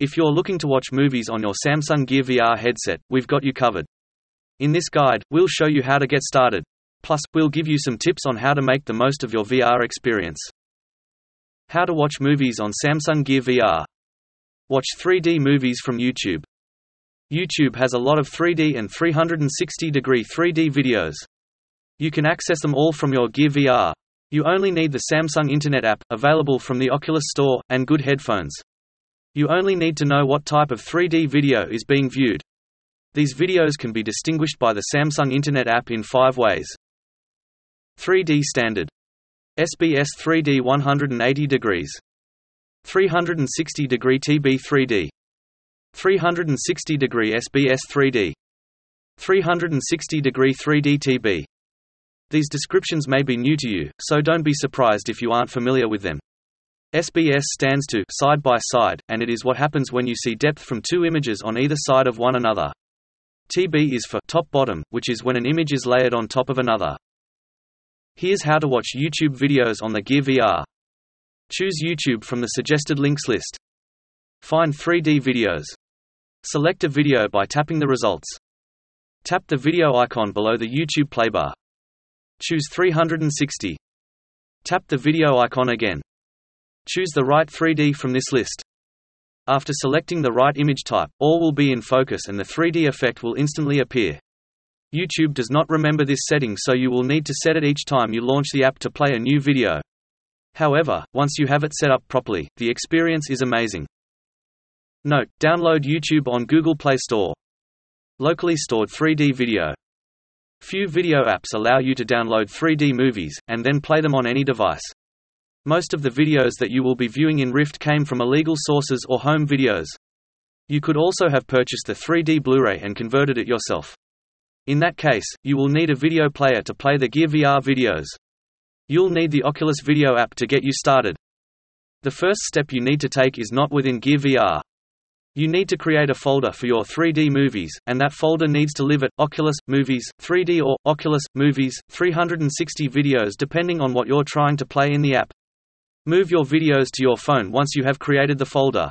If you're looking to watch movies on your Samsung Gear VR headset, we've got you covered. In this guide, we'll show you how to get started. Plus, we'll give you some tips on how to make the most of your VR experience. How to watch movies on Samsung Gear VR. Watch 3D movies from YouTube. YouTube has a lot of 3D and 360 degree 3D videos. You can access them all from your Gear VR. You only need the Samsung Internet app, available from the Oculus Store, and good headphones. You only need to know what type of 3D video is being viewed. These videos can be distinguished by the Samsung Internet app in five ways. 3D Standard SBS 3D 180 degrees 360 degree TB 3D 360 degree SBS 3D 360 degree 3D TB These descriptions may be new to you, so don't be surprised if you aren't familiar with them. SBS stands to side by side, and it is what happens when you see depth from two images on either side of one another. TB is for top-bottom, which is when an image is layered on top of another. Here's how to watch YouTube videos on the Gear VR. Choose YouTube from the suggested links list. Find 3D videos. Select a video by tapping the results. Tap the video icon below the YouTube playbar. Choose 360. Tap the video icon again. Choose the right 3D from this list. After selecting the right image type, all will be in focus and the 3D effect will instantly appear. YouTube does not remember this setting so you will need to set it each time you launch the app to play a new video. However, once you have it set up properly, the experience is amazing. Note, download YouTube on Google Play Store. Locally stored 3D video. Few video apps allow you to download 3D movies, and then play them on any device. Most of the videos that you will be viewing in Rift came from illegal sources or home videos. You could also have purchased the 3D Blu-ray and converted it yourself. In that case, you will need a video player to play the Gear VR videos. You'll need the Oculus Video app to get you started. The first step you need to take is not within Gear VR. You need to create a folder for your 3D movies, and that folder needs to live at Oculus Movies 3D or Oculus Movies 360 videos depending on what you're trying to play in the app. Move your videos to your phone once you have created the folder.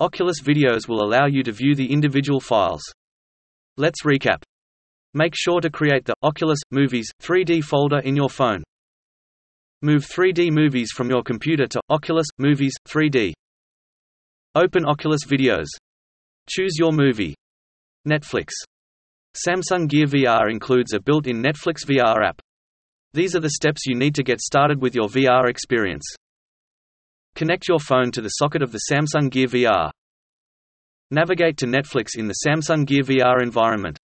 Oculus Videos will allow you to view the individual files. Let's recap. Make sure to create the Oculus Movies 3D folder in your phone. Move 3D movies from your computer to Oculus Movies 3D. Open Oculus Videos. Choose your movie. Netflix. Samsung Gear VR includes a built-in Netflix VR app. These are the steps you need to get started with your VR experience. Connect your phone to the socket of the Samsung Gear VR. Navigate to Netflix in the Samsung Gear VR environment.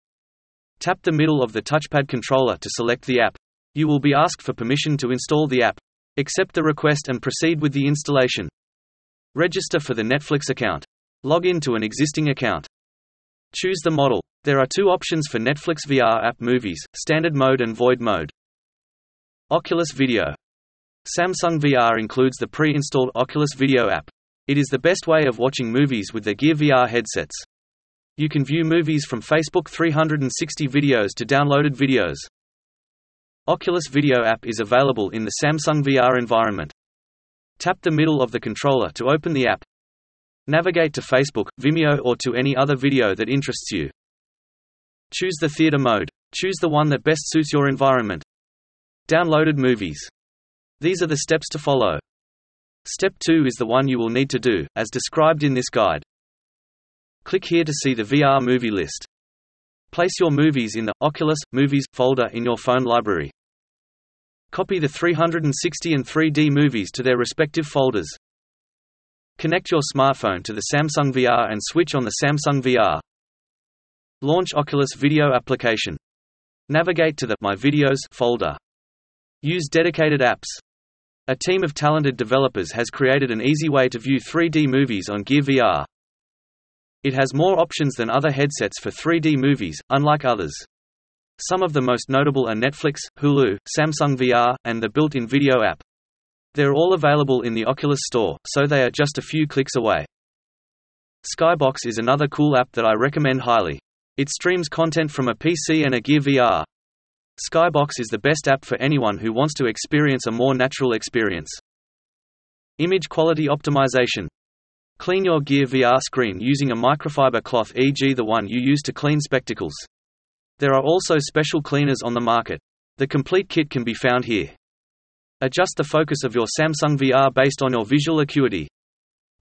Tap the middle of the touchpad controller to select the app. You will be asked for permission to install the app. Accept the request and proceed with the installation. Register for the Netflix account. Log in to an existing account. Choose the model. There are two options for Netflix VR app movies, standard mode and void mode. Oculus Video Samsung VR includes the pre-installed Oculus Video app. It is the best way of watching movies with the Gear VR headsets. You can view movies from Facebook 360 videos to downloaded videos. Oculus Video app is available in the Samsung VR environment. Tap the middle of the controller to open the app. Navigate to Facebook, Vimeo or to any other video that interests you. Choose the theater mode. Choose the one that best suits your environment. Downloaded movies. These are the steps to follow. Step 2 is the one you will need to do, as described in this guide. Click here to see the VR movie list. Place your movies in the Oculus Movies folder in your phone library. Copy the 360 and 3D movies to their respective folders. Connect your smartphone to the Samsung VR and switch on the Samsung VR. Launch Oculus Video application. Navigate to the My Videos folder. Use dedicated apps. A team of talented developers has created an easy way to view 3D movies on Gear VR. It has more options than other headsets for 3D movies, unlike others. Some of the most notable are Netflix, Hulu, Samsung VR, and the built-in video app. They're all available in the Oculus Store, so they are just a few clicks away. Skybox is another cool app that I recommend highly. It streams content from a PC and a Gear VR. Skybox is the best app for anyone who wants to experience a more natural experience. Image quality optimization. Clean your Gear VR screen using a microfiber cloth e.g. the one you use to clean spectacles. There are also special cleaners on the market. The complete kit can be found here. Adjust the focus of your Samsung VR based on your visual acuity.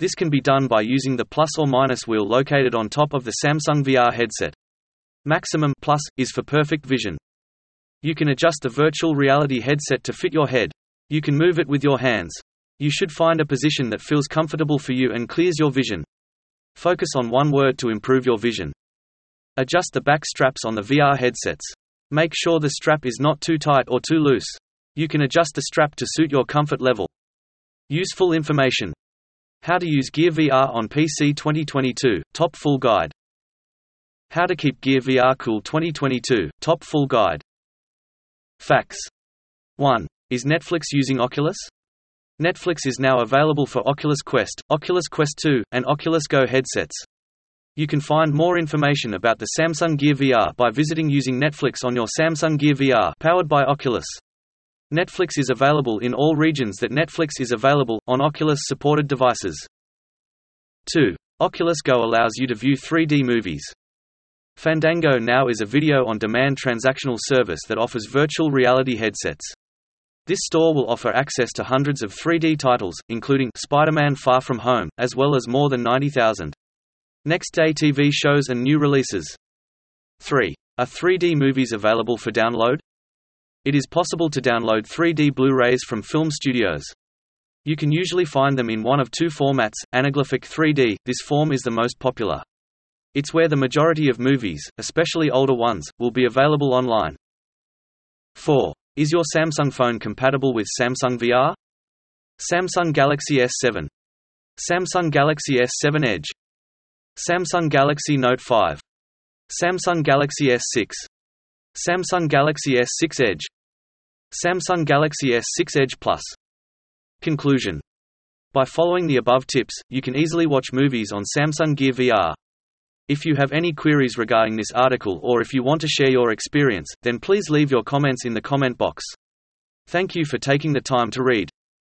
This can be done by using the plus or minus wheel located on top of the Samsung VR headset. Maximum plus is for perfect vision. You can adjust the virtual reality headset to fit your head. You can move it with your hands. You should find a position that feels comfortable for you and clears your vision. Focus on one word to improve your vision. Adjust the back straps on the VR headsets. Make sure the strap is not too tight or too loose. You can adjust the strap to suit your comfort level. Useful information. How to use Gear VR on PC 2022, top full guide. How to keep Gear VR cool 2022, top full guide. Facts 1. Is Netflix using Oculus? Netflix is now available for Oculus Quest, Oculus Quest 2, and Oculus Go headsets. You can find more information about the Samsung Gear VR by visiting using Netflix on your Samsung Gear VR powered by Oculus. Netflix is available in all regions that Netflix is available, on Oculus-supported devices. 2. Oculus Go allows you to view 3D movies. Fandango now is a video-on-demand transactional service that offers virtual reality headsets. This store will offer access to hundreds of 3D titles, including Spider-Man Far From Home, as well as more than 90,000. Next-day TV shows and new releases. 3. Are 3D movies available for download? It is possible to download 3D Blu-rays from film studios. You can usually find them in one of two formats, anaglyphic 3D, this form is the most popular. It's where the majority of movies, especially older ones, will be available online. 4. Is your Samsung phone compatible with Samsung VR? Samsung Galaxy S7 Samsung Galaxy S7 Edge Samsung Galaxy Note 5 Samsung Galaxy S6 Samsung Galaxy S6 Edge Samsung Galaxy S6 Edge Plus Conclusion By following the above tips, you can easily watch movies on Samsung Gear VR. If you have any queries regarding this article or if you want to share your experience, then please leave your comments in the comment box. Thank you for taking the time to read.